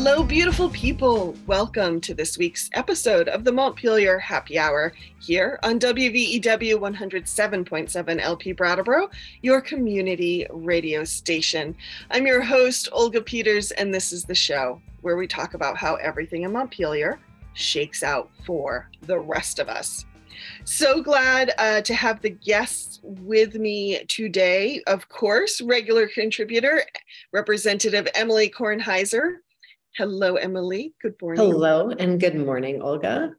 Hello, beautiful people. Welcome to this week's episode of the Montpelier Happy Hour here on WVEW 107.7 LP Brattleboro, your community radio station. I'm your host, Olga Peters, and this is the show where we talk about how everything in Montpelier shakes out for the rest of us. So glad uh, to have the guests with me today. Of course, regular contributor, Representative Emily Kornheiser. Hello, Emily. Good morning. Hello, and good morning, Olga.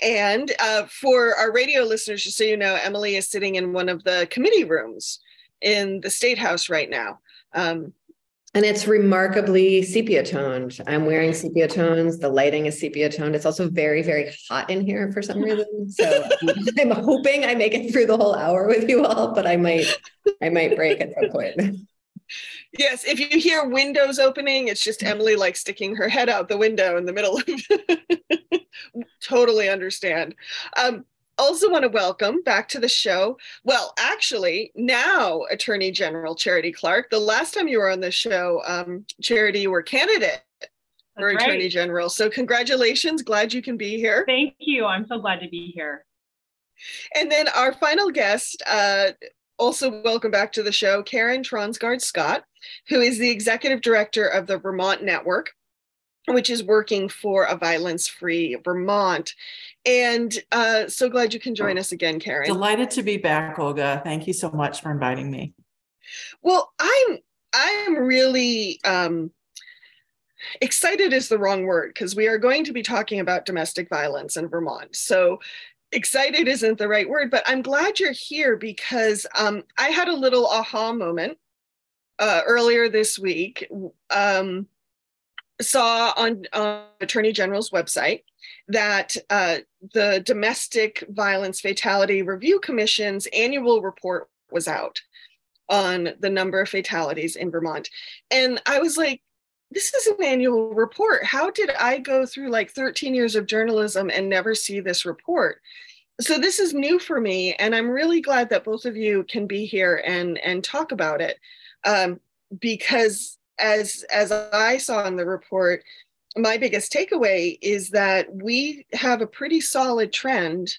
And uh, for our radio listeners, just so you know, Emily is sitting in one of the committee rooms in the State House right now. Um, and it's remarkably sepia toned. I'm wearing sepia tones. The lighting is sepia toned. It's also very, very hot in here for some reason. So I'm hoping I make it through the whole hour with you all, but I might, I might break at some point. Yes, if you hear windows opening, it's just Emily like sticking her head out the window in the middle of. totally understand. Um, also want to welcome back to the show. Well, actually, now Attorney General Charity Clark. The last time you were on the show, um, Charity, you were candidate for That's Attorney right. General. So congratulations. Glad you can be here. Thank you. I'm so glad to be here. And then our final guest, uh, also welcome back to the show, Karen Tronsgard Scott, who is the executive director of the Vermont Network which is working for a violence free Vermont. And uh, so glad you can join us again, Karen. Delighted to be back, Olga. Thank you so much for inviting me. Well, I'm I'm really um, excited is the wrong word because we are going to be talking about domestic violence in Vermont. So excited isn't the right word, but I'm glad you're here because um, I had a little aha moment uh, earlier this week. Um, saw on, on Attorney General's website that uh, the Domestic Violence Fatality Review Commission's annual report was out on the number of fatalities in Vermont. And I was like, this is an annual report. How did I go through like 13 years of journalism and never see this report? So this is new for me, and I'm really glad that both of you can be here and and talk about it, um, because as as I saw in the report, my biggest takeaway is that we have a pretty solid trend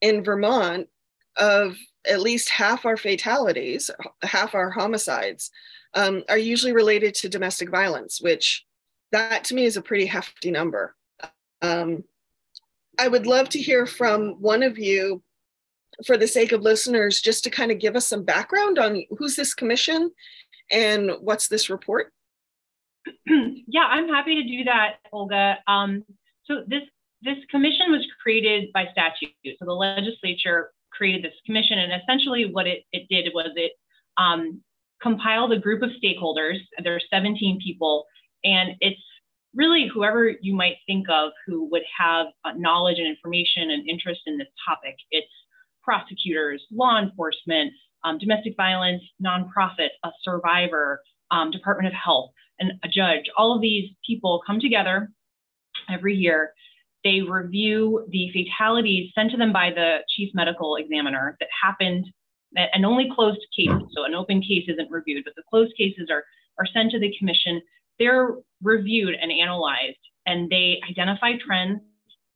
in Vermont of at least half our fatalities, half our homicides, um, are usually related to domestic violence, which that to me is a pretty hefty number. Um, I would love to hear from one of you, for the sake of listeners, just to kind of give us some background on who's this commission and what's this report. yeah, I'm happy to do that, Olga. Um, so this this commission was created by statute. So the legislature created this commission, and essentially what it, it did was it um, compiled a group of stakeholders. There are 17 people, and it's really whoever you might think of who would have uh, knowledge and information and interest in this topic. It's prosecutors, law enforcement, um, domestic violence, nonprofit, a survivor, um, Department of Health and a judge. All of these people come together every year. They review the fatalities sent to them by the chief medical examiner that happened, and only closed cases. So an open case isn't reviewed, but the closed cases are, are sent to the commission. They're reviewed and analyzed, and they identify trends,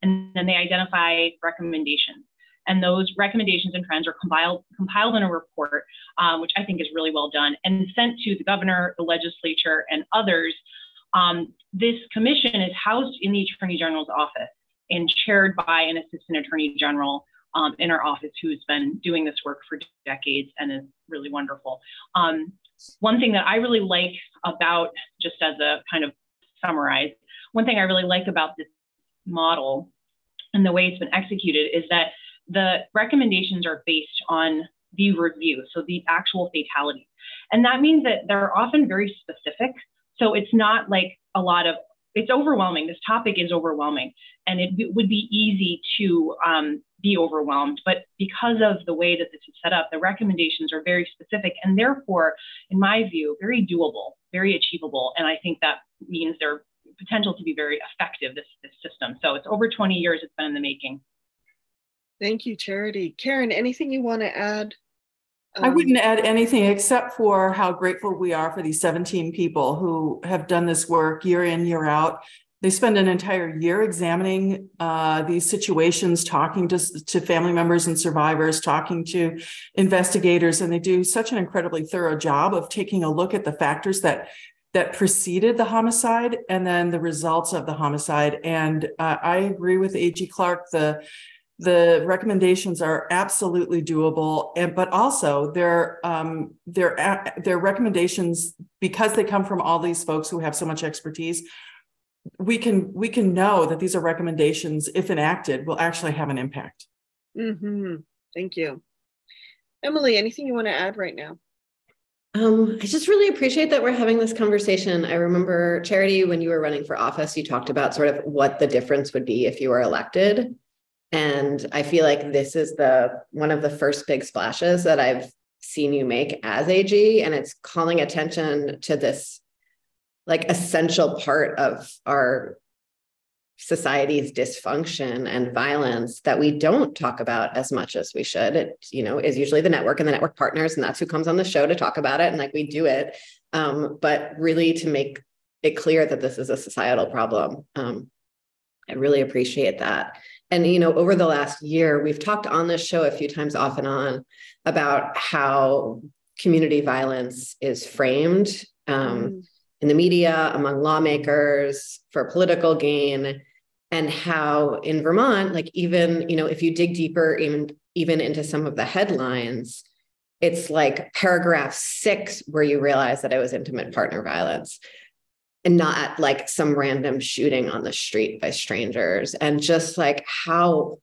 and then they identify recommendations and those recommendations and trends are compiled compiled in a report, um, which I think is really well done, and sent to the governor, the legislature, and others. Um, this commission is housed in the Attorney General's office and chaired by an Assistant Attorney General um, in our office who's been doing this work for decades and is really wonderful. Um, one thing that I really like about, just as a kind of summarize, one thing I really like about this model and the way it's been executed is that the recommendations are based on the review, so the actual fatality. And that means that they're often very specific. So it's not like a lot of, it's overwhelming. This topic is overwhelming and it would be easy to um, be overwhelmed. But because of the way that this is set up, the recommendations are very specific and therefore, in my view, very doable, very achievable. And I think that means they're potential to be very effective, this, this system. So it's over 20 years it's been in the making. Thank you, Charity. Karen, anything you want to add I wouldn't add anything except for how grateful we are for these 17 people who have done this work year in, year out. They spend an entire year examining uh, these situations, talking to, to family members and survivors, talking to investigators, and they do such an incredibly thorough job of taking a look at the factors that that preceded the homicide and then the results of the homicide. And uh, I agree with A.G. Clark. The the recommendations are absolutely doable and but also they're um, they're they're recommendations because they come from all these folks who have so much expertise we can we can know that these are recommendations if enacted will actually have an impact mm-hmm. thank you emily anything you want to add right now um, I just really appreciate that we're having this conversation. I remember, Charity, when you were running for office, you talked about sort of what the difference would be if you were elected. And I feel like this is the one of the first big splashes that I've seen you make as AG. And it's calling attention to this like essential part of our society's dysfunction and violence that we don't talk about as much as we should. It, you know, is usually the network and the network partners, and that's who comes on the show to talk about it. And like we do it. Um, but really to make it clear that this is a societal problem. Um, I really appreciate that. And you know, over the last year, we've talked on this show a few times off and on about how community violence is framed um, mm. in the media, among lawmakers, for political gain, and how in Vermont, like even you know, if you dig deeper, even even into some of the headlines, it's like paragraph six where you realize that it was intimate partner violence and not like some random shooting on the street by strangers and just like how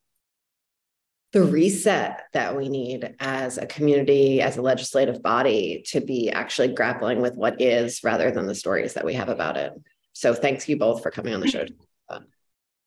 the reset that we need as a community as a legislative body to be actually grappling with what is rather than the stories that we have about it. So thanks you both for coming on the show.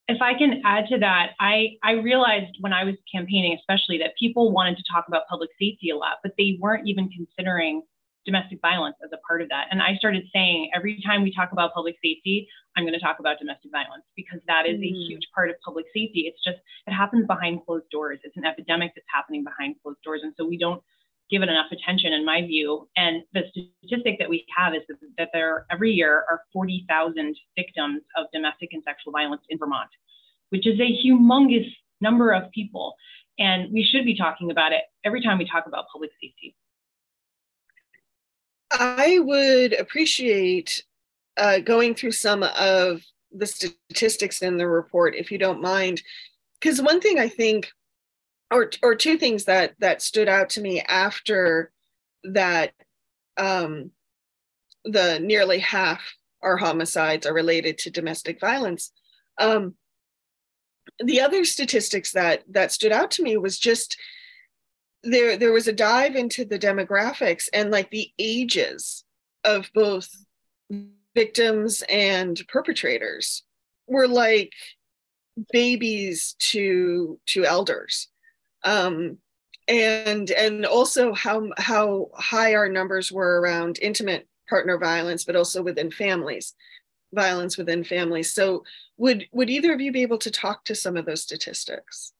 If i can add to that i i realized when i was campaigning especially that people wanted to talk about public safety a lot but they weren't even considering domestic violence as a part of that. And I started saying every time we talk about public safety, I'm going to talk about domestic violence because that is mm. a huge part of public safety. It's just, it happens behind closed doors. It's an epidemic that's happening behind closed doors. And so we don't give it enough attention, in my view. And the statistic that we have is that, that there every year are 40,000 victims of domestic and sexual violence in Vermont, which is a humongous number of people. And we should be talking about it every time we talk about public safety. I would appreciate uh, going through some of the statistics in the report, if you don't mind, because one thing I think, or or two things that that stood out to me after that, um, the nearly half our homicides are related to domestic violence. Um, the other statistics that that stood out to me was just there there was a dive into the demographics and like the ages of both victims and perpetrators were like babies to to elders. Um and and also how how high our numbers were around intimate partner violence but also within families violence within families. So would would either of you be able to talk to some of those statistics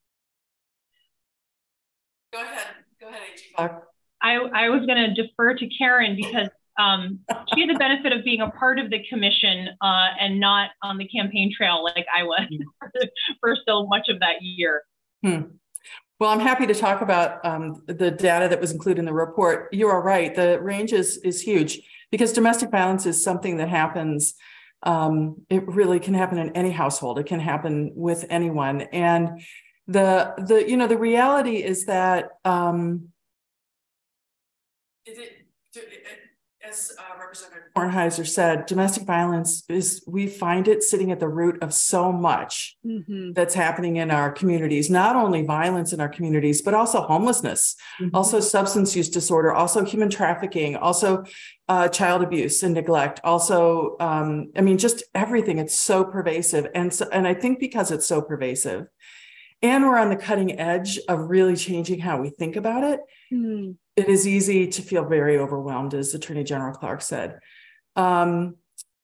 Go ahead. Go ahead, I, I was going to defer to Karen because um, she had the benefit of being a part of the commission uh, and not on the campaign trail like I was for so much of that year. Hmm. Well, I'm happy to talk about um, the data that was included in the report. You are right. The range is, is huge because domestic violence is something that happens. Um, it really can happen in any household. It can happen with anyone. And the the you know the reality is that um, is it, as uh, Representative Kornheiser said, domestic violence is we find it sitting at the root of so much mm-hmm. that's happening in our communities. Not only violence in our communities, but also homelessness, mm-hmm. also substance use disorder, also human trafficking, also uh, child abuse and neglect. Also, um, I mean, just everything. It's so pervasive, and so and I think because it's so pervasive and we're on the cutting edge of really changing how we think about it, mm. it is easy to feel very overwhelmed, as Attorney General Clark said. Um,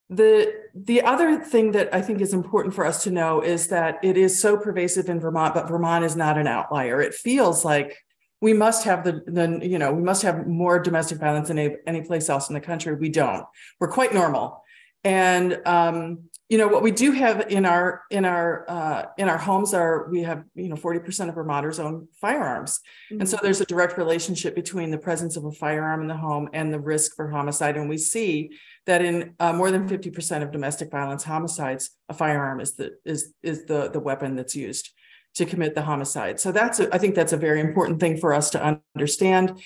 the the other thing that I think is important for us to know is that it is so pervasive in Vermont, but Vermont is not an outlier. It feels like we must have the, the you know we must have more domestic violence than any, any place else in the country we don't we're quite normal and um, you know what we do have in our in our uh, in our homes are we have you know 40% of vermonters own firearms mm-hmm. and so mm-hmm. there's a direct relationship between the presence of a firearm in the home and the risk for homicide and we see that in uh, more than 50% of domestic violence homicides a firearm is the is is the the weapon that's used to commit the homicide so that's a, i think that's a very important thing for us to understand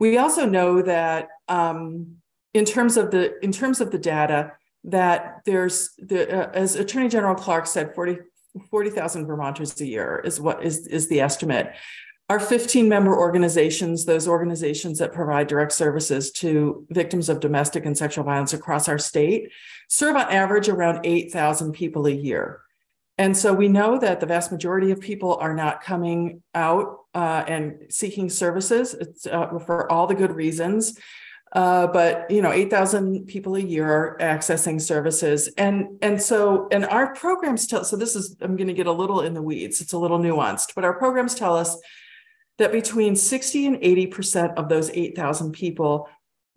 we also know that um, in terms of the in terms of the data that there's the uh, as Attorney General Clark said, 40 40,000 Vermonters a year is what is is the estimate. Our 15 member organizations, those organizations that provide direct services to victims of domestic and sexual violence across our state, serve on average around 8,000 people a year. And so we know that the vast majority of people are not coming out uh, and seeking services uh, for all the good reasons. Uh, but you know, 8,000 people a year are accessing services. And, and so, and our programs tell, so this is, I'm going to get a little in the weeds. It's a little nuanced, but our programs tell us that between 60 and 80% of those 8,000 people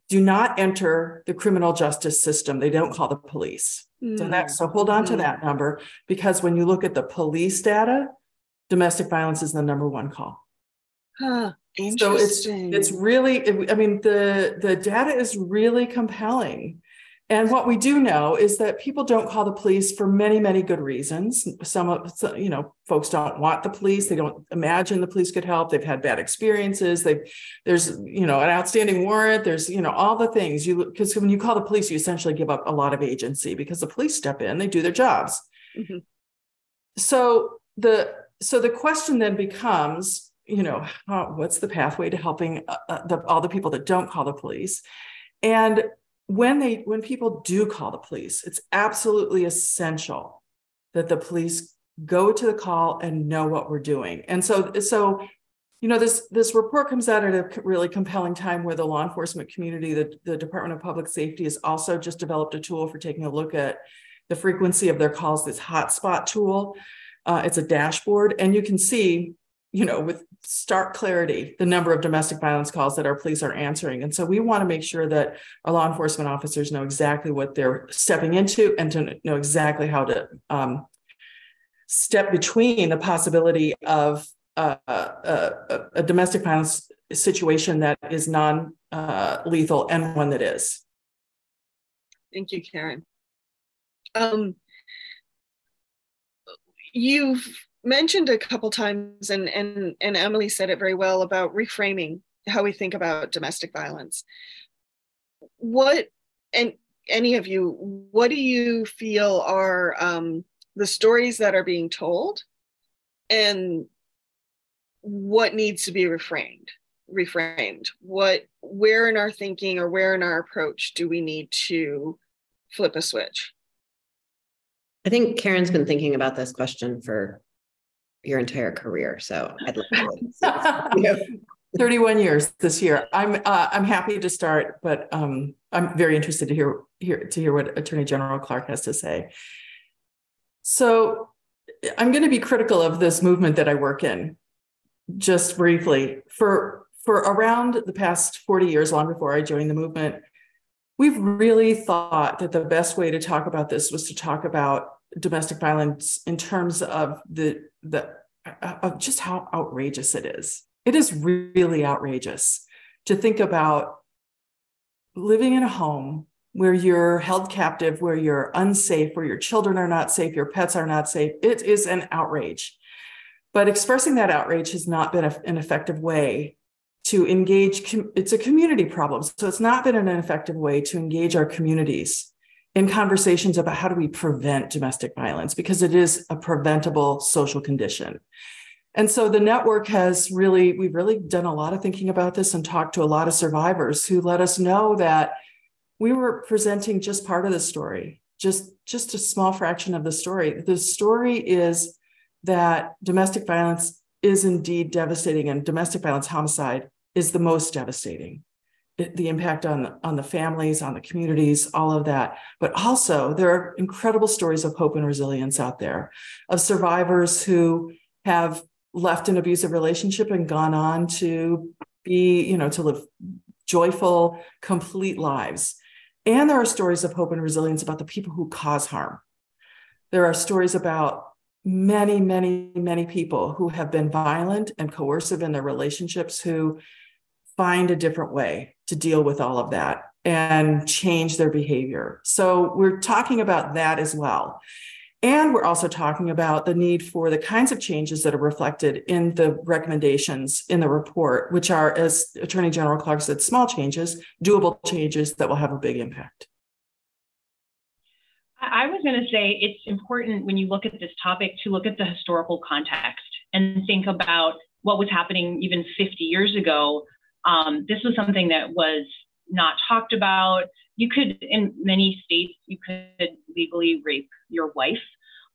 do not enter the criminal justice system. They don't call the police. Mm. So that, so hold on mm. to that number because when you look at the police data, domestic violence is the number one call. Huh. So it's it's really I mean the the data is really compelling. And what we do know is that people don't call the police for many, many good reasons. Some of you know, folks don't want the police. They don't imagine the police could help. They've had bad experiences. They there's you know an outstanding warrant. There's you know all the things you because when you call the police, you essentially give up a lot of agency because the police step in, they do their jobs. Mm-hmm. So the so the question then becomes you know, how, what's the pathway to helping uh, uh, the, all the people that don't call the police? And when they when people do call the police, it's absolutely essential that the police go to the call and know what we're doing. And so so you know this this report comes out at a really compelling time where the law enforcement community the, the department of public safety has also just developed a tool for taking a look at the frequency of their calls this hotspot tool uh, it's a dashboard and you can see you know, with stark clarity, the number of domestic violence calls that our police are answering. And so we want to make sure that our law enforcement officers know exactly what they're stepping into and to know exactly how to um, step between the possibility of uh, a, a, domestic violence situation that is non uh, lethal and one that is. Thank you, Karen. Um, you've mentioned a couple times, and and and Emily said it very well about reframing how we think about domestic violence. What and any of you, what do you feel are um, the stories that are being told, and what needs to be reframed? Reframed. What where in our thinking or where in our approach do we need to flip a switch? I think Karen's been thinking about this question for your entire career. So I'd love to. 31 years this year. I'm uh, I'm happy to start, but um, I'm very interested to hear, hear to hear what Attorney General Clark has to say. So I'm going to be critical of this movement that I work in. Just briefly, for for around the past 40 years, long before I joined the movement, we've really thought that the best way to talk about this was to talk about domestic violence in terms of the the of just how outrageous it is. It is really outrageous to think about living in a home where you're held captive, where you're unsafe, where your children are not safe, your pets are not safe. It is an outrage. But expressing that outrage has not been a, an effective way to engage. It's a community problem. So it's not been an effective way to engage our communities in conversations about how do we prevent domestic violence because it is a preventable social condition. And so the network has really, we've really done a lot of thinking about this and talked to a lot of survivors who let us know that we were presenting just part of the story, just, just a small fraction of the story. The story is that domestic violence is indeed devastating and domestic violence homicide is the most devastating the impact on on the families on the communities all of that but also there are incredible stories of hope and resilience out there of survivors who have left an abusive relationship and gone on to be, you know, to live joyful, complete lives. And there are stories of hope and resilience about the people who cause harm. There are stories about many, many, many people who have been violent and coercive in their relationships who find a different way to deal with all of that and change their behavior. So we're talking about that as well. And we're also talking about the need for the kinds of changes that are reflected in the recommendations in the report, which are, as Attorney General Clark said, small changes, doable changes that will have a big impact. I was going to say it's important when you look at this topic to look at the historical context and think about what was happening even 50 years ago. Um, this was something that was not talked about. You could, in many states, you could legally rape your wife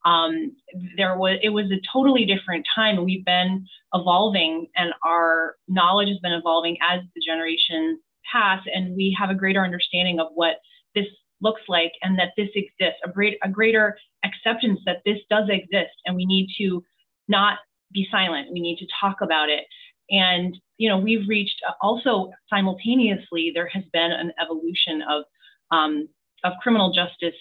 um, there was it was a totally different time. We've been evolving, and our knowledge has been evolving as the generations pass, and we have a greater understanding of what this looks like, and that this exists. A great a greater acceptance that this does exist, and we need to not be silent. We need to talk about it. And you know, we've reached also simultaneously. There has been an evolution of um, of criminal justice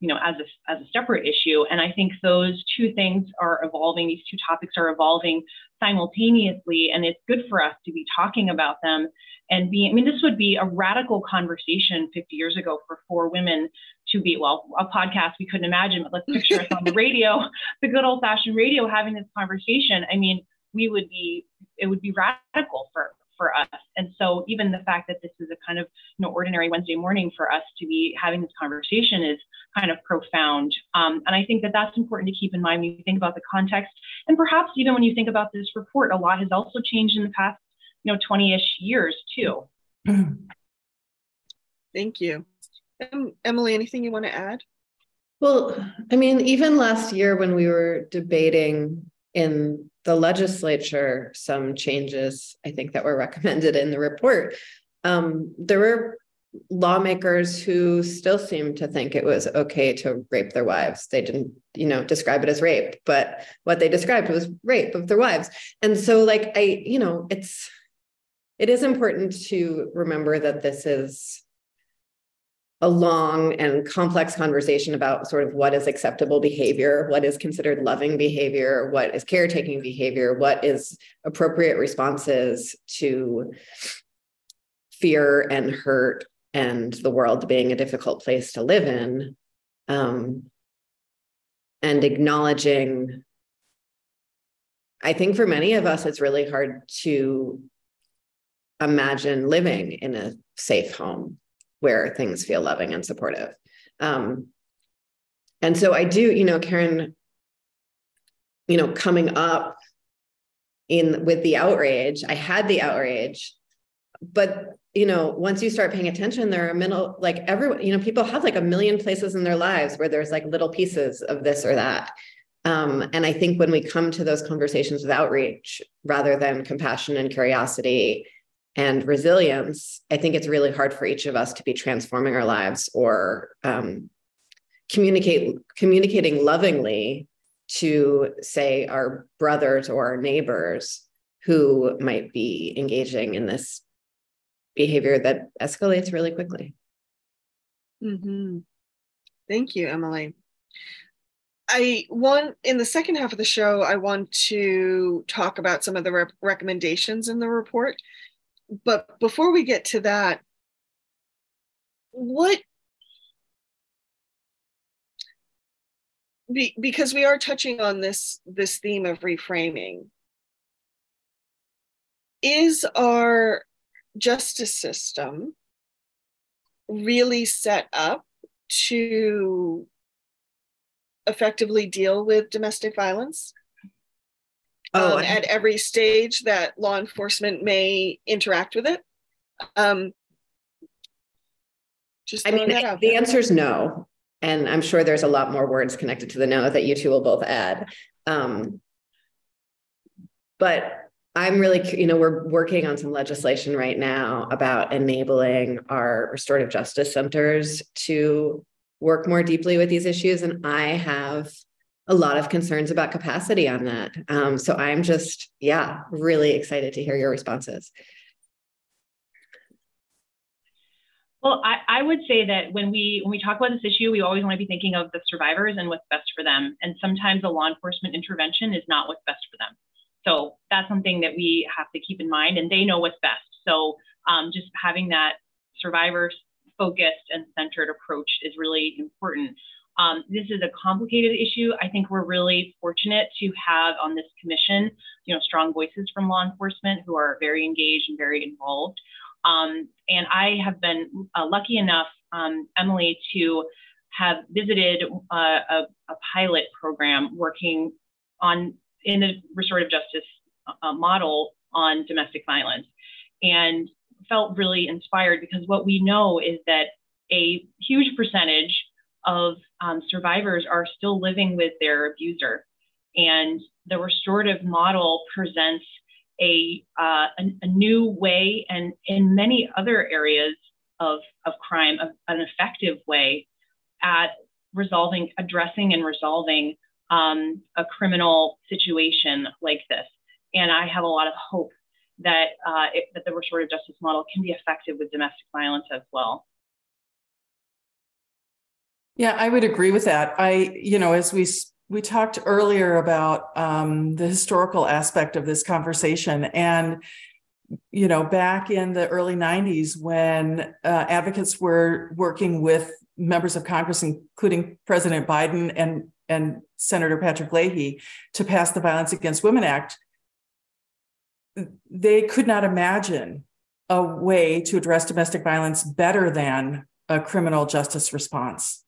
you know, as a, as a separate issue. And I think those two things are evolving, these two topics are evolving simultaneously. And it's good for us to be talking about them and be, I mean, this would be a radical conversation 50 years ago for four women to be, well, a podcast we couldn't imagine, but let's picture us on the radio, the good old fashioned radio having this conversation. I mean, we would be, it would be radical for, for us. And so even the fact that this is a kind of you know ordinary Wednesday morning for us to be having this conversation is kind of profound. Um, and I think that that's important to keep in mind when you think about the context. And perhaps even when you think about this report, a lot has also changed in the past you know 20-ish years too. Thank you. Um, Emily, anything you want to add? Well, I mean, even last year when we were debating in the legislature some changes I think that were recommended in the report. Um, there were lawmakers who still seemed to think it was okay to rape their wives. They didn't, you know, describe it as rape, but what they described was rape of their wives. And so, like, I, you know, it's it is important to remember that this is a long and complex conversation about sort of what is acceptable behavior, what is considered loving behavior, what is caretaking behavior, what is appropriate responses to fear and hurt and the world being a difficult place to live in. Um, and acknowledging, I think for many of us, it's really hard to imagine living in a safe home where things feel loving and supportive. Um, and so I do, you know, Karen, you know, coming up in with the outrage, I had the outrage, but you know, once you start paying attention, there are middle, like everyone, you know, people have like a million places in their lives where there's like little pieces of this or that. Um, and I think when we come to those conversations with outreach rather than compassion and curiosity and resilience, I think it's really hard for each of us to be transforming our lives or um, communicate communicating lovingly to say our brothers or our neighbors who might be engaging in this behavior that escalates really quickly. Mm-hmm. Thank you, Emily. I want in the second half of the show, I want to talk about some of the re- recommendations in the report but before we get to that, what be, because we are touching on this this theme of reframing is our justice system really set up to effectively deal with domestic violence oh, um, at every stage that law enforcement may interact with it. Um, just I mean, the answer is no. And I'm sure there's a lot more words connected to the no that you two will both add. Um, but I'm really, you know, we're working on some legislation right now about enabling our restorative justice centers to work more deeply with these issues. And I have a lot of concerns about capacity on that. Um, so I'm just, yeah, really excited to hear your responses. Well, I, I would say that when we when we talk about this issue, we always want to be thinking of the survivors and what's best for them. And sometimes a law enforcement intervention is not what's best for them. So that's something that we have to keep in mind, and they know what's best. So um, just having that survivor focused and centered approach is really important. Um, this is a complicated issue. I think we're really fortunate to have on this commission, you know, strong voices from law enforcement who are very engaged and very involved. Um, and I have been uh, lucky enough, um, Emily, to have visited uh, a, a, pilot program working on in the restorative justice uh, model on domestic violence, and felt really inspired because what we know is that a huge percentage of um, survivors are still living with their abuser, and the restorative model presents a, uh, a, new way and in many other areas of, of crime, an effective way at resolving, addressing and resolving um, a criminal situation like this. And I have a lot of hope that, uh, it, that the restorative justice model can be effective with domestic violence as well. Yeah, I would agree with that. I, you know, as we we talked earlier about um, the historical aspect of this conversation and you know back in the early 90s when uh, advocates were working with members of congress including president biden and and senator patrick leahy to pass the violence against women act they could not imagine a way to address domestic violence better than a criminal justice response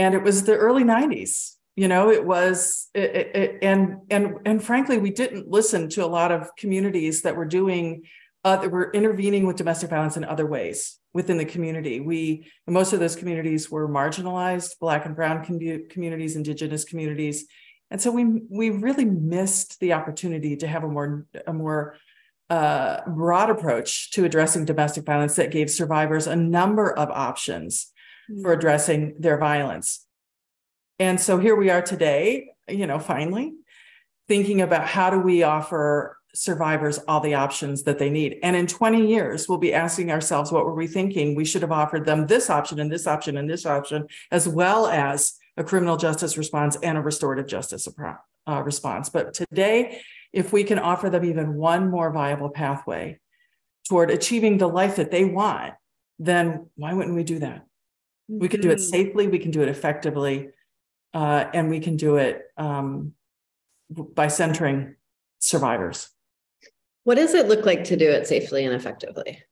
and it was the early 90s you know it was it, it, and and and frankly we didn't listen to a lot of communities that were doing uh, that were intervening with domestic violence in other ways within the community we most of those communities were marginalized black and brown com- communities indigenous communities and so we we really missed the opportunity to have a more a more uh, broad approach to addressing domestic violence that gave survivors a number of options. For addressing their violence and so here we are today, you know, finally thinking about how do we offer survivors all the options that they need. And in 20 years, we'll be asking ourselves, what were we thinking? We should have offered them this option and this option and this option, as well as a criminal justice response and a restorative justice uh, response. But today, if we can offer them even one more viable pathway toward achieving the life that they want, then why wouldn't we do that? We can do it mm-hmm. safely, we can do it effectively, uh, and we can do it um, by centering survivors. What does it look like to do it safely and effectively?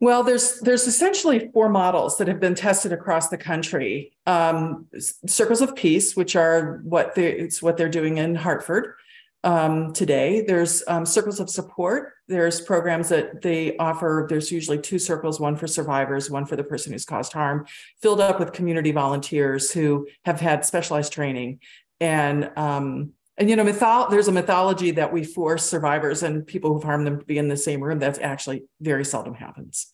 Well, there's there's essentially four models that have been tested across the country. Um, circles of peace, which are what they, it's what they're doing in Hartford um, today. There's um, circles of support. There's programs that they offer. There's usually two circles, one for survivors, one for the person who's caused harm, filled up with community volunteers who have had specialized training. And um, and you know, there's a mythology that we force survivors and people who've harmed them to be in the same room. That's actually very seldom happens.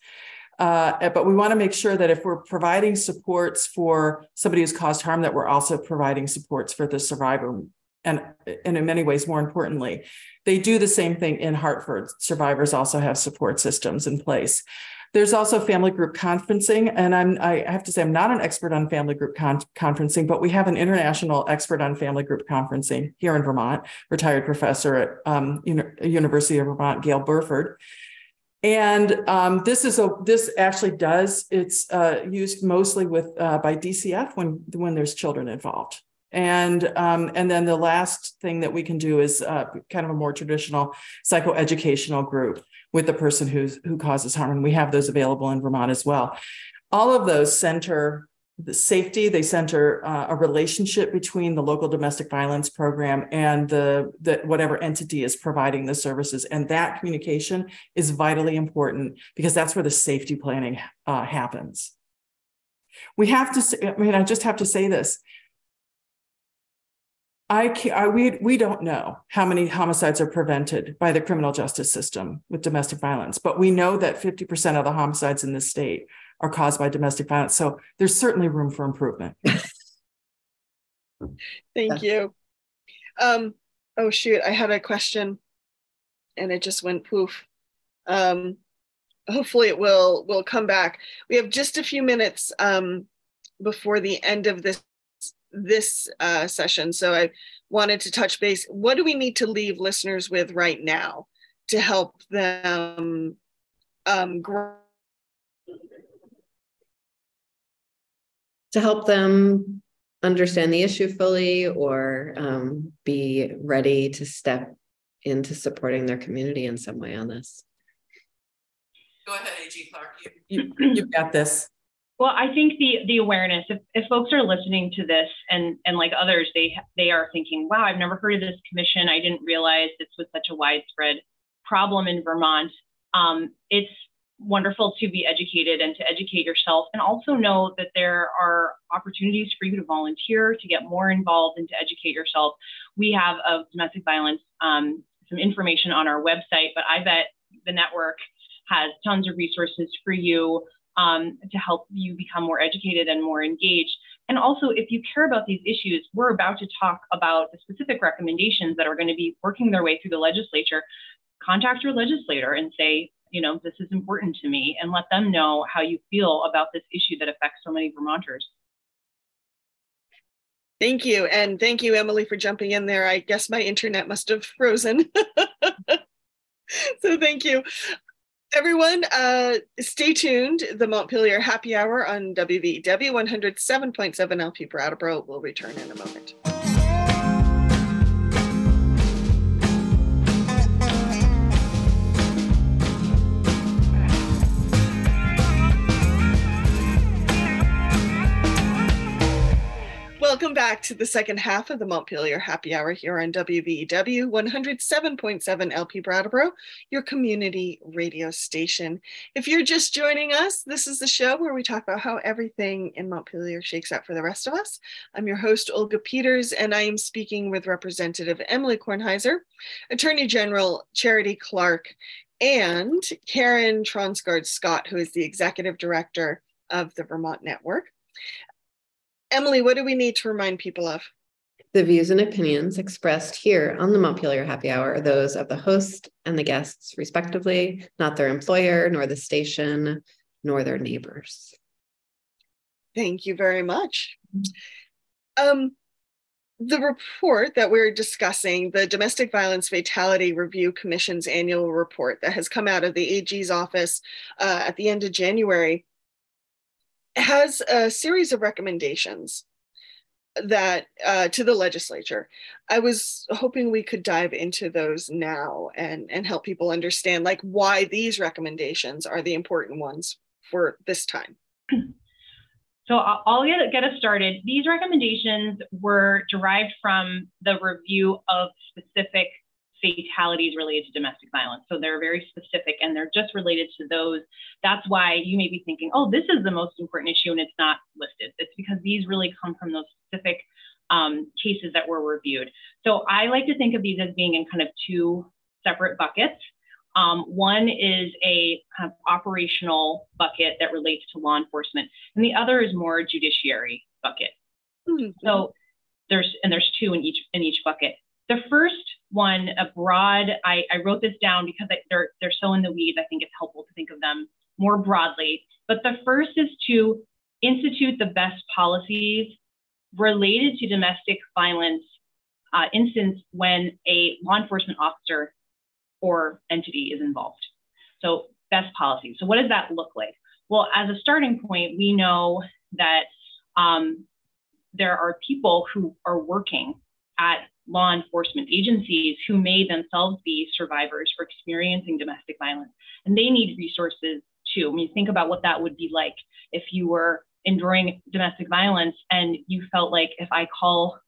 Uh, but we want to make sure that if we're providing supports for somebody who's caused harm, that we're also providing supports for the survivor and, and in many ways, more importantly, they do the same thing in Hartford. Survivors also have support systems in place. There's also family group conferencing, and I'm I have to say I'm not an expert on family group con- conferencing, but we have an international expert on family group conferencing here in Vermont, retired professor at um, Uni- University of Vermont, Gale Burford. And um, this is a this actually does it's uh, used mostly with uh, by DCF when when there's children involved. And um, and then the last thing that we can do is uh, kind of a more traditional psychoeducational group with the person who's who causes harm, and we have those available in Vermont as well. All of those center the safety. They center uh, a relationship between the local domestic violence program and the, the whatever entity is providing the services, and that communication is vitally important because that's where the safety planning uh, happens. We have to. Say, I mean, I just have to say this I, can't, I we we don't know how many homicides are prevented by the criminal justice system with domestic violence, but we know that 50% of the homicides in this state are caused by domestic violence. So there's certainly room for improvement. Thank you. Um, oh shoot, I had a question and it just went poof. Um, hopefully it will will come back. We have just a few minutes um, before the end of this this uh, session, so I wanted to touch base. What do we need to leave listeners with right now to help them um, grow? To help them understand the issue fully or um, be ready to step into supporting their community in some way on this. Go ahead, AG Clark. You, you, you've got this. Well, I think the the awareness. If, if folks are listening to this and and like others, they they are thinking, "Wow, I've never heard of this commission. I didn't realize this was such a widespread problem in Vermont." Um, it's wonderful to be educated and to educate yourself, and also know that there are opportunities for you to volunteer, to get more involved, and to educate yourself. We have a domestic violence um, some information on our website, but I bet the network has tons of resources for you um, to help you become more educated and more engaged. And also, if you care about these issues, we're about to talk about the specific recommendations that are going to be working their way through the legislature. Contact your legislator and say, you know, this is important to me, and let them know how you feel about this issue that affects so many Vermonters. Thank you. And thank you, Emily, for jumping in there. I guess my internet must have frozen. so thank you. Everyone, uh, stay tuned. The Montpelier Happy Hour on WVEW 107.7 LP Brattleboro will return in a moment. Welcome back to the second half of the Montpelier Happy Hour here on WVEW 107.7 LP Brattleboro, your community radio station. If you're just joining us, this is the show where we talk about how everything in Montpelier shakes out for the rest of us. I'm your host, Olga Peters, and I am speaking with Representative Emily Kornheiser, Attorney General Charity Clark, and Karen Tronsgard Scott, who is the Executive Director of the Vermont Network. Emily, what do we need to remind people of? The views and opinions expressed here on the Montpelier Happy Hour are those of the host and the guests, respectively, not their employer, nor the station, nor their neighbors. Thank you very much. Um, the report that we're discussing, the Domestic Violence Fatality Review Commission's annual report that has come out of the AG's office uh, at the end of January, has a series of recommendations that uh, to the legislature. I was hoping we could dive into those now and and help people understand like why these recommendations are the important ones for this time. So I'll get, get us started. These recommendations were derived from the review of specific fatalities related to domestic violence. So they're very specific and they're just related to those. That's why you may be thinking, oh, this is the most important issue and it's not listed. It's because these really come from those specific um, cases that were reviewed. So I like to think of these as being in kind of two separate buckets. Um, one is a kind of operational bucket that relates to law enforcement, and the other is more judiciary bucket. Mm-hmm. So there's and there's two in each in each bucket. The first one, a broad, I, I wrote this down because they're, they're so in the weeds. I think it's helpful to think of them more broadly. But the first is to institute the best policies related to domestic violence uh, instance when a law enforcement officer or entity is involved. So best policies. So what does that look like? Well, as a starting point, we know that um, there are people who are working at law enforcement agencies who may themselves be survivors or experiencing domestic violence. And they need resources too. I mean, think about what that would be like if you were enduring domestic violence and you felt like if I call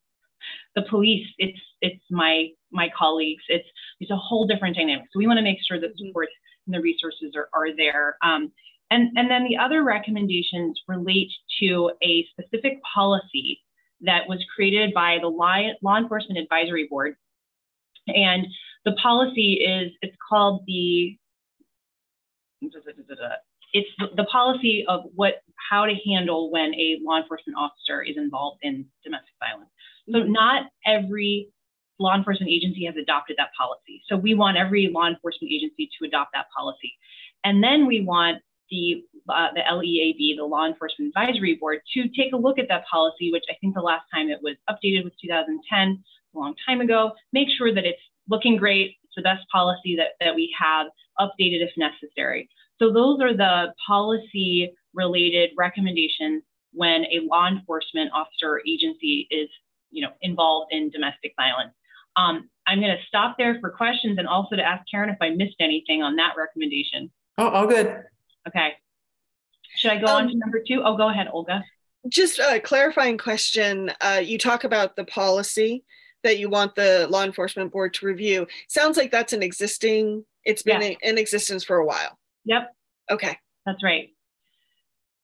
the police, it's it's my my colleagues. It's it's a whole different dynamic. So we want to make sure that support and the resources are, are there. Um, and, and then the other recommendations relate to a specific policy that was created by the Law Enforcement Advisory Board. And the policy is, it's called the, it's the policy of what, how to handle when a law enforcement officer is involved in domestic violence. So mm-hmm. not every law enforcement agency has adopted that policy. So we want every law enforcement agency to adopt that policy. And then we want the, uh, the LEAB, the Law Enforcement Advisory Board, to take a look at that policy, which I think the last time it was updated was 2010, a long time ago, make sure that it's looking great, it's the best policy that, that we have, updated if necessary. So those are the policy related recommendations when a law enforcement officer or agency is you know, involved in domestic violence. Um, I'm going to stop there for questions and also to ask Karen if I missed anything on that recommendation. Oh, all good. Okay. Should I go um, on to number two? Oh, go ahead, Olga. Just a clarifying question. Uh, you talk about the policy that you want the law enforcement board to review. Sounds like that's an existing, it's been in, in existence for a while. Yep. Okay. That's right.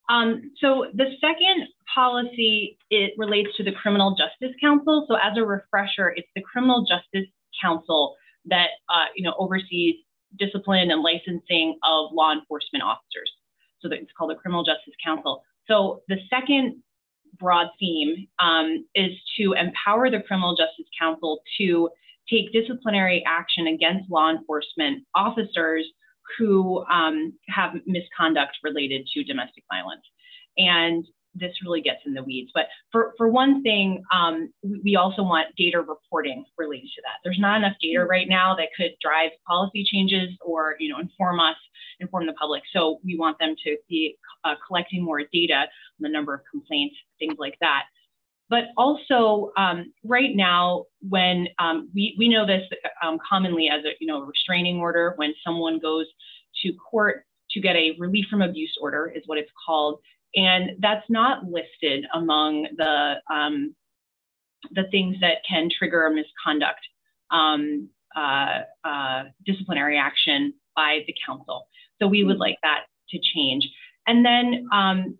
Um, so the second policy, it relates to the Criminal Justice Council. So as a refresher, it's the Criminal Justice Council that, uh, you know, oversees discipline and licensing of law enforcement officers. So it's called the Criminal Justice Council. So the second broad theme um, is to empower the Criminal Justice Council to take disciplinary action against law enforcement officers who um, have misconduct related to domestic violence. And this really gets in the weeds. But for, for one thing, um, we also want data reporting related to that. There's not enough data right now that could drive policy changes or you know inform us, inform the public. So we want them to be uh, collecting more data on the number of complaints, things like that. But also, um, right now, when um, we, we know this um, commonly as a you know restraining order, when someone goes to court to get a relief from abuse order, is what it's called and that's not listed among the um, the things that can trigger misconduct um, uh, uh, disciplinary action by the council. So we would like that to change. And then um,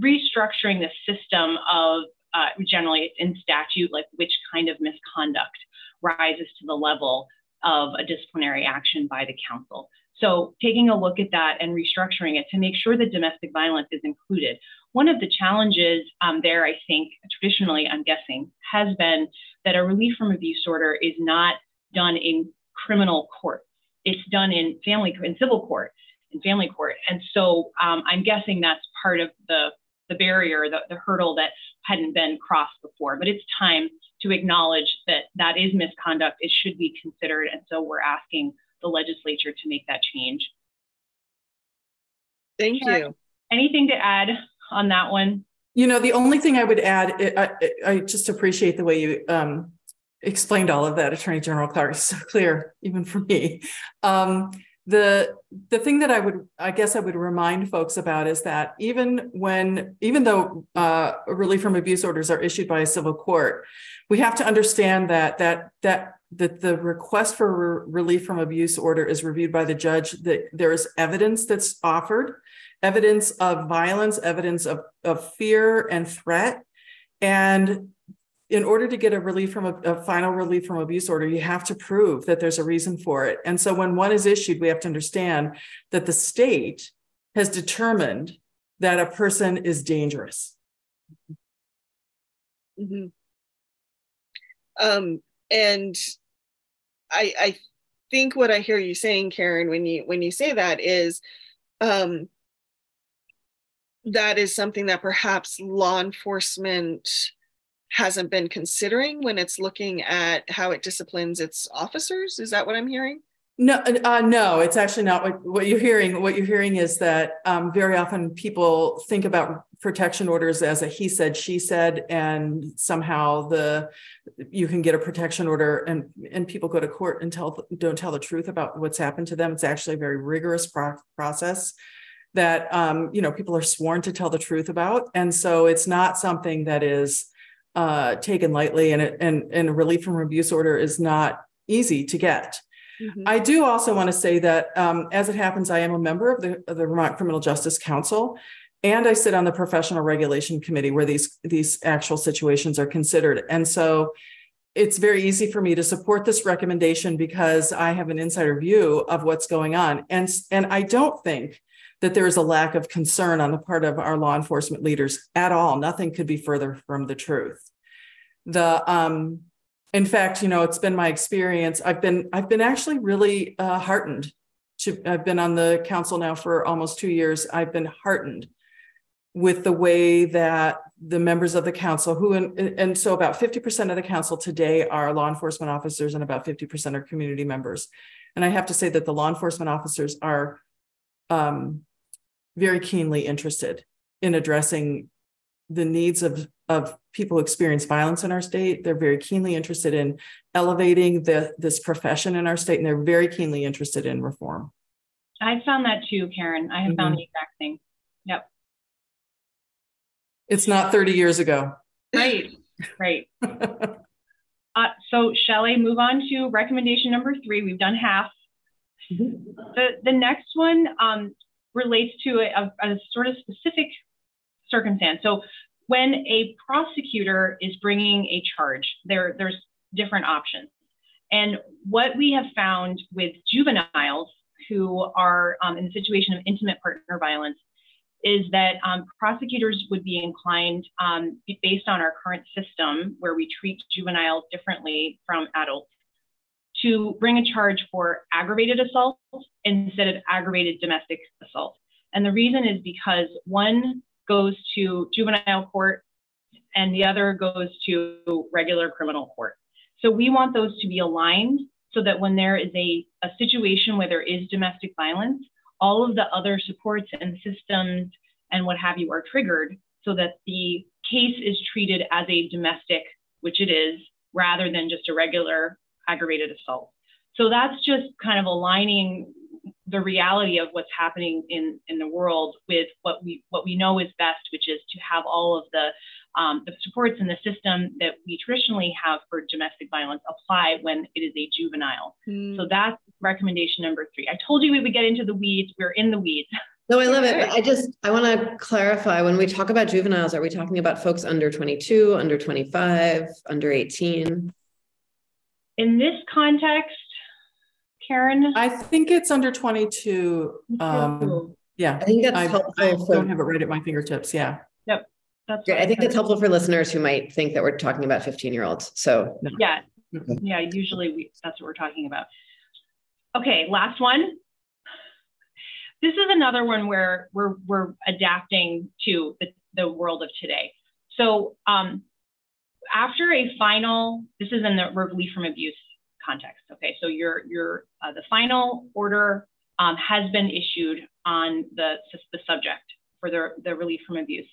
restructuring the system of uh, generally in statute, like which kind of misconduct rises to the level of a disciplinary action by the council. So taking a look at that and restructuring it to make sure that domestic violence is included. One of the challenges um, there, I think, traditionally, I'm guessing, has been that a relief from abuse order is not done in criminal court. It's done in family, in civil court, in family court. And so um, I'm guessing that's part of the, the barrier, the, the hurdle that hadn't been crossed before. But it's time to acknowledge that that is misconduct. It should be considered. And so we're asking the legislature to make that change. Thank you. Anything to add on that one? You know, the only thing I would add, I, I just appreciate the way you um, explained all of that, Attorney General Clark. It's so clear, even for me. Um, the the thing that I would, I guess, I would remind folks about is that even when, even though uh, relief from abuse orders are issued by a civil court, we have to understand that that that that the request for re- relief from abuse order is reviewed by the judge, that there is evidence that's offered, evidence of violence, evidence of, of fear and threat. And in order to get a relief from a, a, final relief from abuse order, you have to prove that there's a reason for it. And so when one is issued, we have to understand that the state has determined that a person is dangerous. Mm-hmm. Um, and I, I think what I hear you saying, Karen, when you when you say that is um, that is something that perhaps law enforcement hasn't been considering when it's looking at how it disciplines its officers. Is that what I'm hearing? No, uh, no, it's actually not what, what you're hearing. What you're hearing is that um, very often people think about protection orders as a he said, she said, and somehow the you can get a protection order and and people go to court and tell don't tell the truth about what's happened to them. It's actually a very rigorous pro- process that um, you know people are sworn to tell the truth about, and so it's not something that is uh, taken lightly. And it, and and relief from abuse order is not easy to get. Mm-hmm. I do also want to say that, um, as it happens, I am a member of the, of the Vermont Criminal Justice Council, and I sit on the Professional Regulation Committee where these these actual situations are considered. And so, it's very easy for me to support this recommendation because I have an insider view of what's going on, and and I don't think that there is a lack of concern on the part of our law enforcement leaders at all. Nothing could be further from the truth. The um, in fact, you know, it's been my experience. I've been I've been actually really uh, heartened. To, I've been on the council now for almost two years. I've been heartened with the way that the members of the council who and, and so about 50% of the council today are law enforcement officers and about 50% are community members and i have to say that the law enforcement officers are um, very keenly interested in addressing the needs of of people who experience violence in our state. They're very keenly interested in elevating the this profession in our state, and they're very keenly interested in reform. I found that too, Karen. I have mm-hmm. found the exact thing. It's not 30 years ago. Right, right. uh, so, shall I move on to recommendation number three? We've done half. The, the next one um, relates to a, a, sort of specific circumstance. So, when a prosecutor is bringing a charge, there, there's different options. And what we have found with juveniles who are um, in the situation of intimate partner violence is that um, prosecutors would be inclined, um, based on our current system where we treat juveniles differently from adults, to bring a charge for aggravated assault instead of aggravated domestic assault. And the reason is because one goes to juvenile court and the other goes to regular criminal court. So we want those to be aligned so that when there is a, a situation where there is domestic violence, all of the other supports and systems and what have you are triggered so that the case is treated as a domestic, which it is, rather than just a regular aggravated assault. So that's just kind of aligning the reality of what's happening in, in the world with what we what we know is best, which is to have all of the um, the supports in the system that we traditionally have for domestic violence apply when it is a juvenile. Mm. So that's recommendation number three. I told you we would get into the weeds. We're in the weeds. No, I love it. I just I want to clarify when we talk about juveniles, are we talking about folks under 22, under 25, under 18? In this context, Karen? I think it's under 22. Um, yeah. I think that's I, helpful. I don't have it right at my fingertips. Yeah. Yep. That's yeah, I think that's helpful for listeners who might think that we're talking about 15 year olds. So yeah. Yeah, usually we, that's what we're talking about. Okay, last one. This is another one where we're, we're adapting to the, the world of today. So um, after a final, this is in the relief from abuse context. Okay, so your your uh, the final order um, has been issued on the the subject for the the relief from abuse,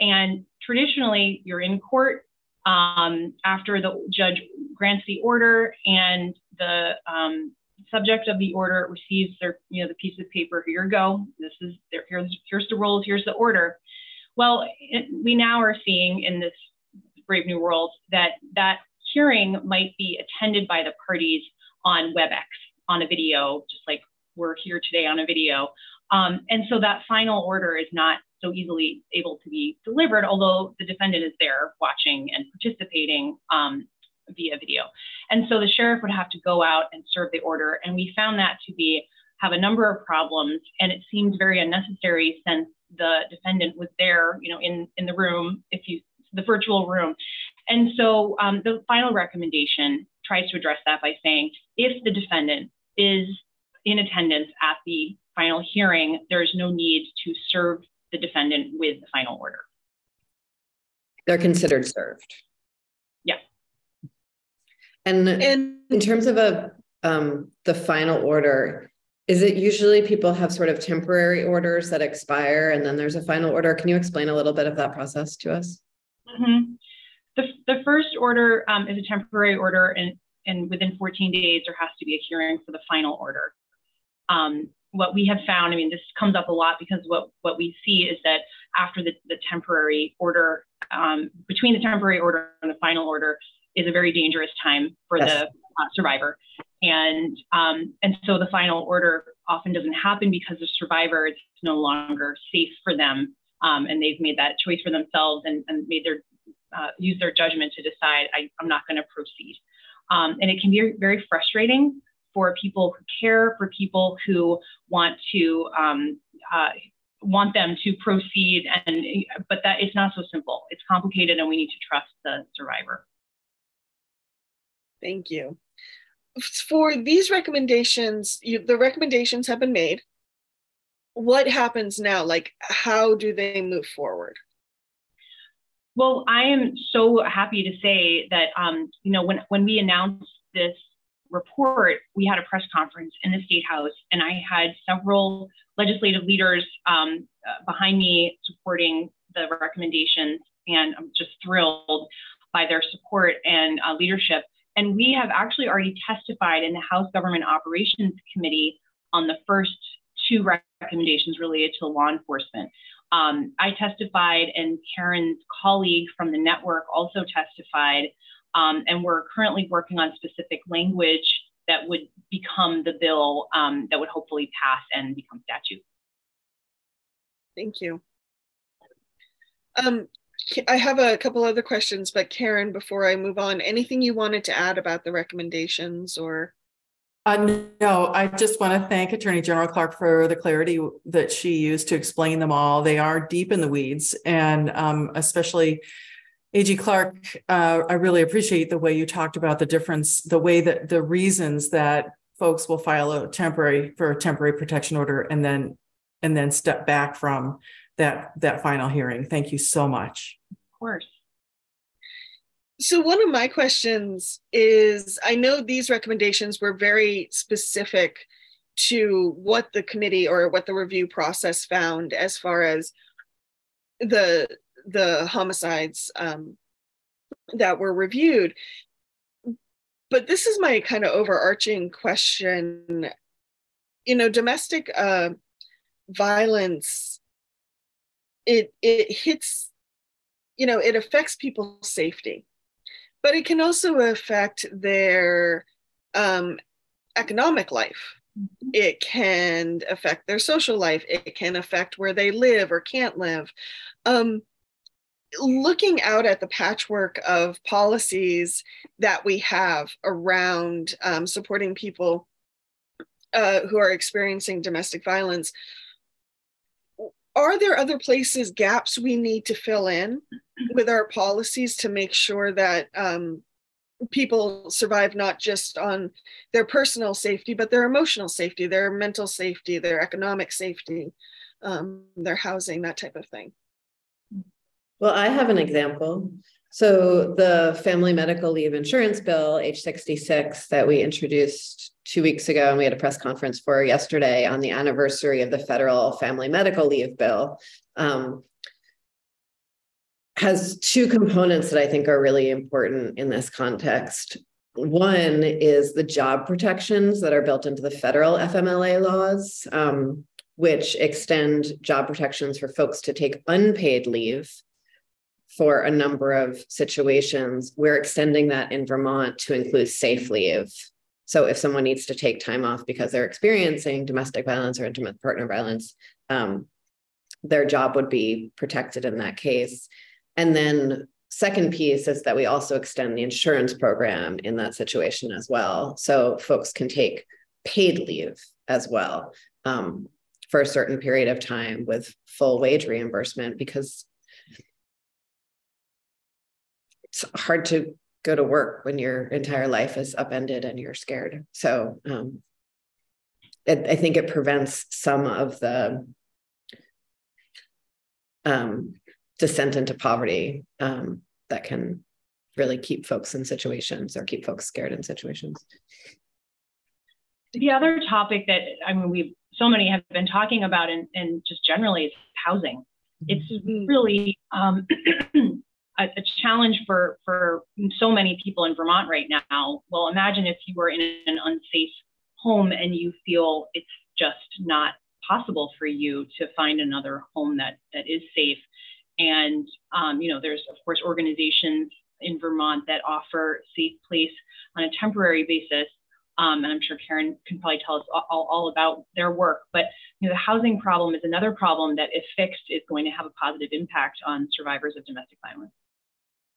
and traditionally you're in court um, after the judge grants the order and the um, subject of the order receives their you know the piece of paper. Here you go. This is there. Here's here's the rules. Here's the order. Well, it, we now are seeing in this brave new world that that hearing might be attended by the parties on WebEx on a video, just like we're here today on a video. Um, and so that final order is not so easily able to be delivered, although the defendant is there watching and participating um, via video. And so the sheriff would have to go out and serve the order. And we found that to be have a number of problems, and it seemed very unnecessary since the defendant was there, you know, in in the room, if you the virtual room, and so um, the final recommendation tries to address that by saying if the defendant is in attendance at the final hearing, there's no need to serve the defendant with the final order. They're considered served. Yeah. And, and in terms of a um, the final order, is it usually people have sort of temporary orders that expire and then there's a final order? Can you explain a little bit of that process to us? Mm-hmm. The, the first order um, is a temporary order, and, and within 14 days, there has to be a hearing for the final order. Um, what we have found, I mean, this comes up a lot because what, what we see is that after the, the temporary order, um, between the temporary order and the final order, is a very dangerous time for yes. the uh, survivor. And, um, and so the final order often doesn't happen because the survivor is no longer safe for them. Um, and they've made that choice for themselves and, and made their uh, use their judgment to decide I, am not going to proceed. Um, and it can be very frustrating for people who care, for people who want to um, uh, want them to proceed, and but that it's not so simple. It's complicated, and we need to trust the survivor. Thank you. For these recommendations, you, the recommendations have been made. What happens now? Like, how do they move forward? Well, I am so happy to say that um, you know when when we announced this report, we had a press conference in the State House, and I had several legislative leaders um, behind me supporting the recommendations, and I'm just thrilled by their support and uh, leadership. And we have actually already testified in the House Government Operations Committee on the first two recommendations related to law enforcement. Um, I testified, and Karen's colleague from the network also testified. Um, and we're currently working on specific language that would become the bill um, that would hopefully pass and become statute. Thank you. Um, I have a couple other questions, but Karen, before I move on, anything you wanted to add about the recommendations or? Uh, no, I just want to thank Attorney General Clark for the clarity that she used to explain them all. They are deep in the weeds, and um, especially AG Clark, uh, I really appreciate the way you talked about the difference, the way that the reasons that folks will file a temporary for a temporary protection order and then and then step back from that that final hearing. Thank you so much. Of course. So one of my questions is I know these recommendations were very specific to what the committee or what the review process found as far as the the homicides um, that were reviewed. But this is my kind of overarching question. You know, domestic uh, violence it it hits you know it affects people's safety but it can also affect their um, economic life mm-hmm. it can affect their social life it can affect where they live or can't live um, looking out at the patchwork of policies that we have around um, supporting people uh, who are experiencing domestic violence are there other places gaps we need to fill in with our policies to make sure that um, people survive not just on their personal safety but their emotional safety their mental safety their economic safety um, their housing that type of thing well i have an example so the family medical leave insurance bill h66 that we introduced two weeks ago, and we had a press conference for yesterday on the anniversary of the federal family medical leave bill. Um, has two components that I think are really important in this context. One is the job protections that are built into the federal FMLA laws, um, which extend job protections for folks to take unpaid leave for a number of situations. We're extending that in Vermont to include safe leave. So if someone needs to take time off because they're experiencing domestic violence or intimate partner violence, um, their job would be protected in that case. And then second piece is that we also extend the insurance program in that situation as well. So folks can take paid leave as well um, for a certain period of time with full wage reimbursement because it's hard to go to work when your entire life is upended and you're scared. So um, it, I think it prevents some of the um, descent into poverty um, that can really keep folks in situations or keep folks scared in situations. The other topic that I mean, we so many have been talking about, and, and just generally, is housing. It's mm-hmm. really um, a, a, challenge for for so many people in Vermont right now. Well, imagine if you were in an unsafe home and you feel it's just not possible for you to find another home that that is safe. And um, you know, there's of course organizations in Vermont that offer safe place on a temporary basis. Um, and I'm sure Karen can probably tell us all, all, about their work. But you know, the housing problem is another problem that, if fixed, is going to have a positive impact on survivors of domestic violence.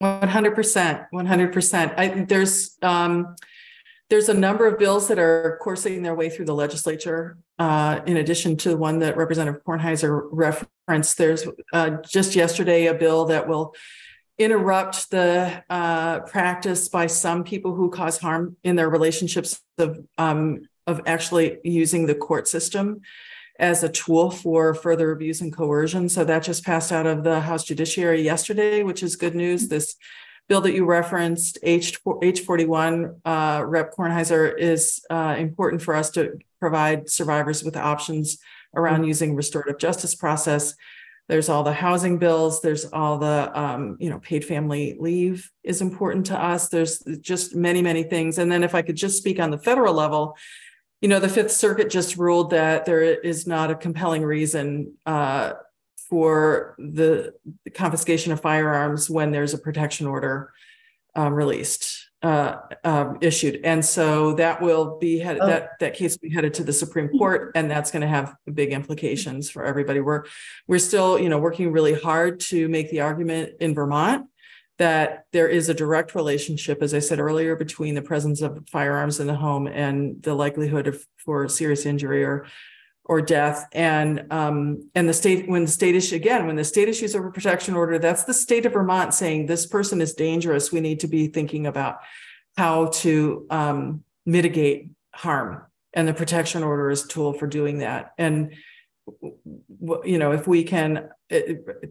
One hundred percent, one hundred percent. There's um, there's a number of bills that are coursing their way through the legislature. Uh, in addition to the one that Representative Kornheiser referenced, there's uh, just yesterday a bill that will interrupt the uh, practice by some people who cause harm in their relationships of um, of actually using the court system as a tool for further abuse and coercion. So that just passed out of the House Judiciary yesterday, which is good news. This bill that you referenced, H H41, uh, Rep. Kornheiser, is uh, important for us to provide survivors with options around mm-hmm. using restorative justice process. There's all the housing bills. There's all the, um, you know, paid family leave is important to us. There's just many, many things. And then if I could just speak on the federal level, you know, the Fifth Circuit just ruled that there is not a compelling reason uh, for the, confiscation of firearms when there's a protection order um, released, uh, um, issued, and so that will be headed. Oh. That that case will be headed to the Supreme Court, and that's going to have big implications for everybody. We're we're still, you know, working really hard to make the argument in Vermont that there is a direct relationship, as I said earlier, between the presence of firearms in the home and the likelihood of for serious injury or or death. And um, and the state when the state issue again when the state issues a protection order, that's the state of Vermont saying this person is dangerous. We need to be thinking about how to um, mitigate harm, and the protection order is a tool for doing that. And you know if we can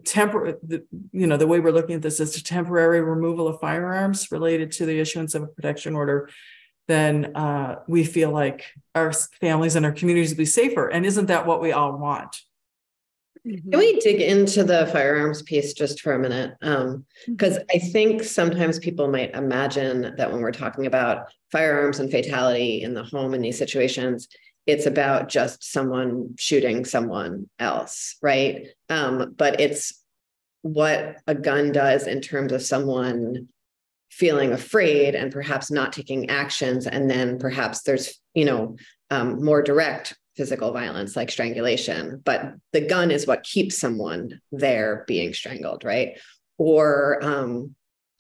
temper you know the way we're looking at this is a temporary removal of firearms related to the issuance of a protection order then uh, we feel like our families and our communities will be safer. And isn't that what we all want? Can we dig into the firearms piece just for a minute? Because um, I think sometimes people might imagine that when we're talking about firearms and fatality in the home in these situations, it's about just someone shooting someone else, right? Um, but it's what a gun does in terms of someone feeling afraid and perhaps not taking actions and then perhaps there's you know um, more direct physical violence like strangulation but the gun is what keeps someone there being strangled right or um,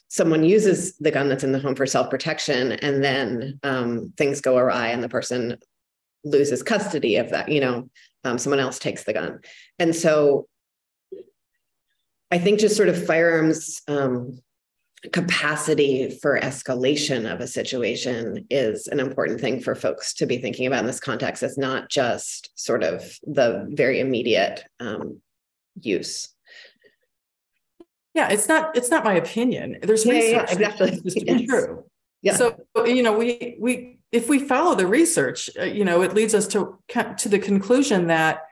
someone uses the gun that's in the home for self-protection and then um, things go awry and the person loses custody of that you know um, someone else takes the gun. And so i think just sort of firearms um, capacity for escalation of a situation is an important thing for folks to be thinking about in this context. It's not just sort of the very immediate um, use. Yeah it's not it's not my opinion. There's yeah, research yeah, exactly. to yes. be true. Yeah. So you know, we we if we follow the research, uh, you know, it leads us to to the conclusion that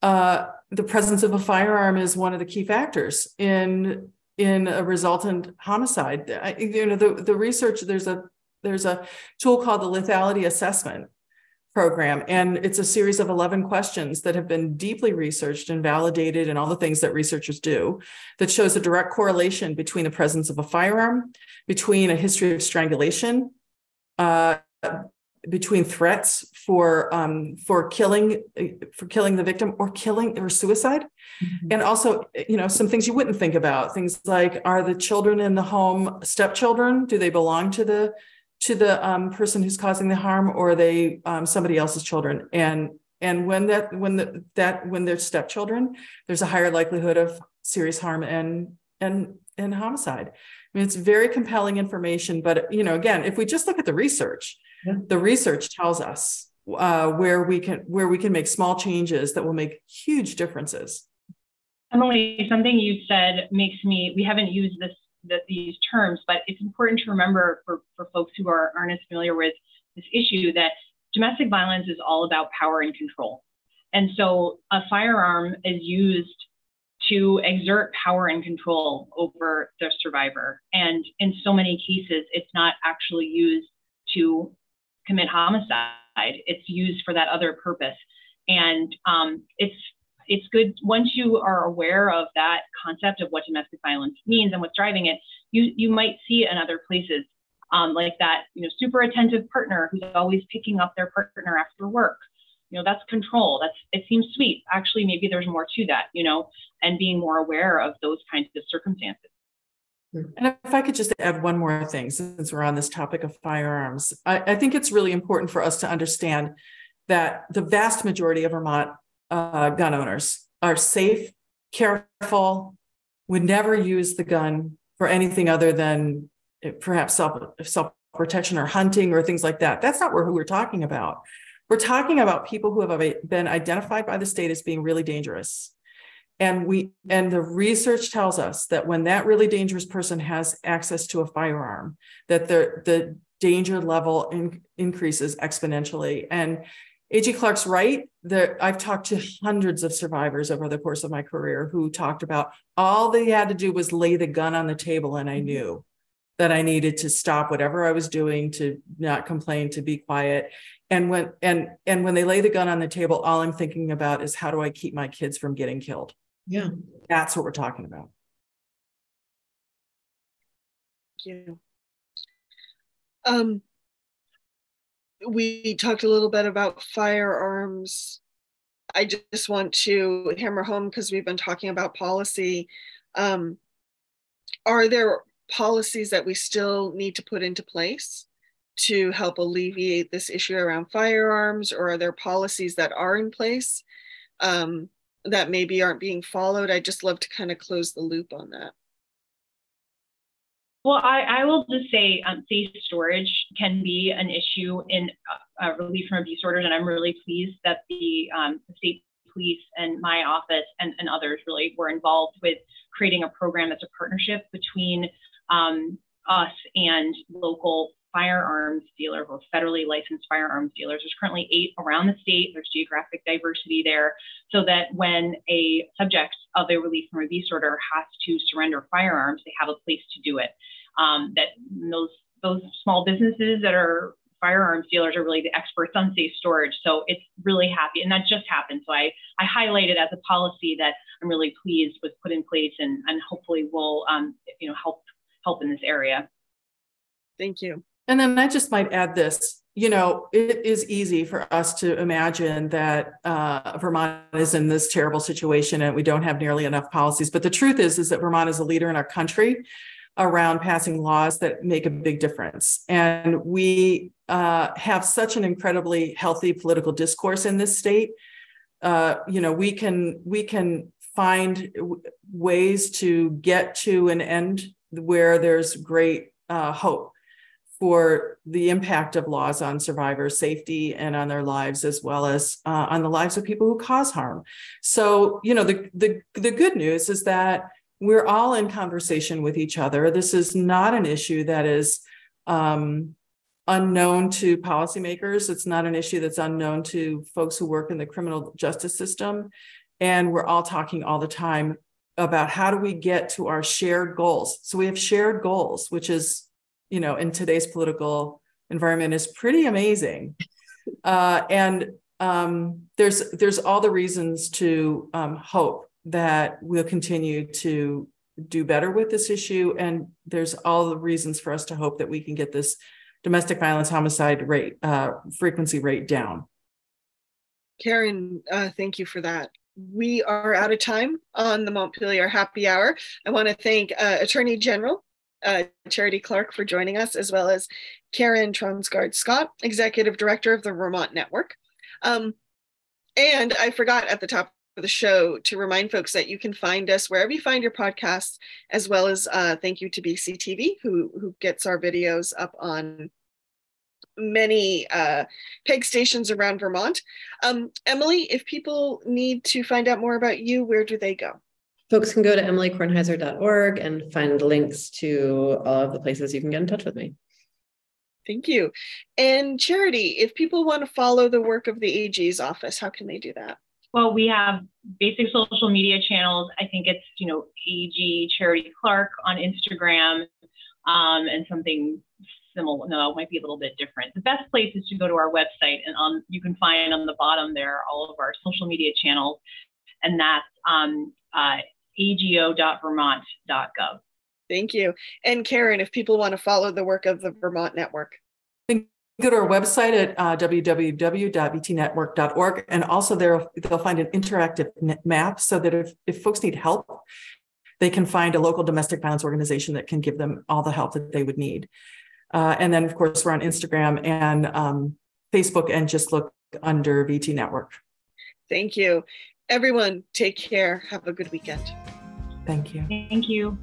uh, the presence of a firearm is one of the key factors in in a resultant homicide. I, you know, the the research there's a there's a tool called the lethality assessment program and it's a series of 11 questions that have been deeply researched and validated and all the things that researchers do that shows a direct correlation between the presence of a firearm between a history of strangulation uh, between threats for um, for killing for killing the victim or killing or suicide. Mm-hmm. and also you know some things you wouldn't think about things like are the children in the home stepchildren? Do they belong to the to the um, person who's causing the harm or are they um, somebody else's children? And and when that when the, that when they're stepchildren there's a higher likelihood of serious harm and and and homicide. I mean it's very compelling information but you know again if we just look at the research yeah. the research tells us uh, where we can where we can make small changes that will make huge differences emily something you said makes me we haven't used this the, these terms, but it's important to remember for, for folks who are, aren't as familiar with this issue that domestic violence is all about power and control. And so a firearm is used to exert power and control over the survivor. And in so many cases, it's not actually used to commit homicide, it's used for that other purpose. And um, it's it's good once you are aware of that concept of what domestic violence means and what's driving it, you you might see in other places um, like that, you know, super attentive partner who's always picking up their partner after work. You know, that's control. That's it seems sweet. Actually, maybe there's more to that, you know, and being more aware of those kinds of circumstances. And if I could just add one more thing, since we're on this topic of firearms, I, I think it's really important for us to understand that the vast majority of Vermont uh, gun owners are safe, careful, would never use the gun for anything other than eh, perhaps self self protection or hunting or things like that. That's not who we're talking about. We're talking about people who have been identified by the state as being really dangerous. And we and the research tells us that when that really dangerous person has access to a firearm, that the the danger level in, increases exponentially. And A.G. Clark's right. That I've talked to hundreds of survivors over the course of my career who talked about all they had to do was lay the gun on the table, and I mm-hmm. knew that I needed to stop whatever I was doing, to not complain, to be quiet. And when and and when they lay the gun on the table, all I'm thinking about is how do I keep my kids from getting killed? Yeah, that's what we're talking about. Thank you. Um, we talked a little bit about firearms. I just want to hammer home because we've been talking about policy. Um, are there policies that we still need to put into place to help alleviate this issue around firearms, or are there policies that are in place um, that maybe aren't being followed? I'd just love to kind of close the loop on that. Well, I, I will just say um, safe storage can be an issue in uh, uh, relief from abuse orders, and I'm really pleased that the, um, the state police and my office and, and others really were involved with creating a program that's a partnership between um, us and local firearms dealers or federally licensed firearms dealers. There's currently eight around the state. There's geographic diversity there, so that when a subject of a release from abuse order has to surrender firearms, they have a place to do it. Um, that those those small businesses that are firearms dealers are really the experts on safe storage. So it's really happy, and that just happened. So I I highlight it as a policy that I'm really pleased was put in place, and and hopefully will um, you know help help in this area. Thank you. And then I just might add this you know, it is easy for us to imagine that uh, Vermont is in this terrible situation and we don't have nearly enough policies. But the truth is, is that Vermont is a leader in our country around passing laws that make a big difference. And we uh, have such an incredibly healthy political discourse in this state. Uh, you know, we can we can find ways to get to an end where there's great uh, hope for the impact of laws on survivor safety and on their lives as well as uh, on the lives of people who cause harm. So you know the, the the good news is that we're all in conversation with each other. This is not an issue that is um, unknown to policymakers. It's not an issue that's unknown to folks who work in the criminal justice system. And we're all talking all the time about how do we get to our shared goals. So we have shared goals which is you know, in today's political environment is pretty amazing. Uh, and um, there's there's all the reasons to um, hope that we'll continue to do better with this issue, and there's all the reasons for us to hope that we can get this domestic violence homicide rate uh, frequency rate down. Karen, uh, thank you for that. We are out of time on the Montpelier Happy Hour. I want to thank uh, Attorney General uh, Charity Clark for joining us, as well as Karen Tronsgard Scott, Executive Director of the Vermont Network. Um, and I forgot at the top of the show to remind folks that you can find us wherever you find your podcasts, as well as uh, thank you to BCTV, who, who gets our videos up on many uh, peg stations around Vermont. Um, Emily, if people need to find out more about you, where do they go? Folks can go to emilykornheiser.org and find links to all of the places you can get in touch with me. Thank you. And Charity, if people want to follow the work of the AG's office, how can they do that? Well, we have basic social media channels. I think it's, you know, AG Charity Clark on Instagram um, and something similar. No, it might be a little bit different. The best place is to go to our website and on, you can find on the bottom there all of our social media channels. And that's um, uh, ago.vermont.gov. Thank you. And Karen, if people want to follow the work of the Vermont Network. Go to our website at uh, www.vtnetwork.org. And also there, they'll find an interactive map so that if, if folks need help, they can find a local domestic violence organization that can give them all the help that they would need. Uh, and then, of course, we're on Instagram and um, Facebook and just look under VT Network. Thank you everyone, take care. Have a good weekend. Thank you. Thank you.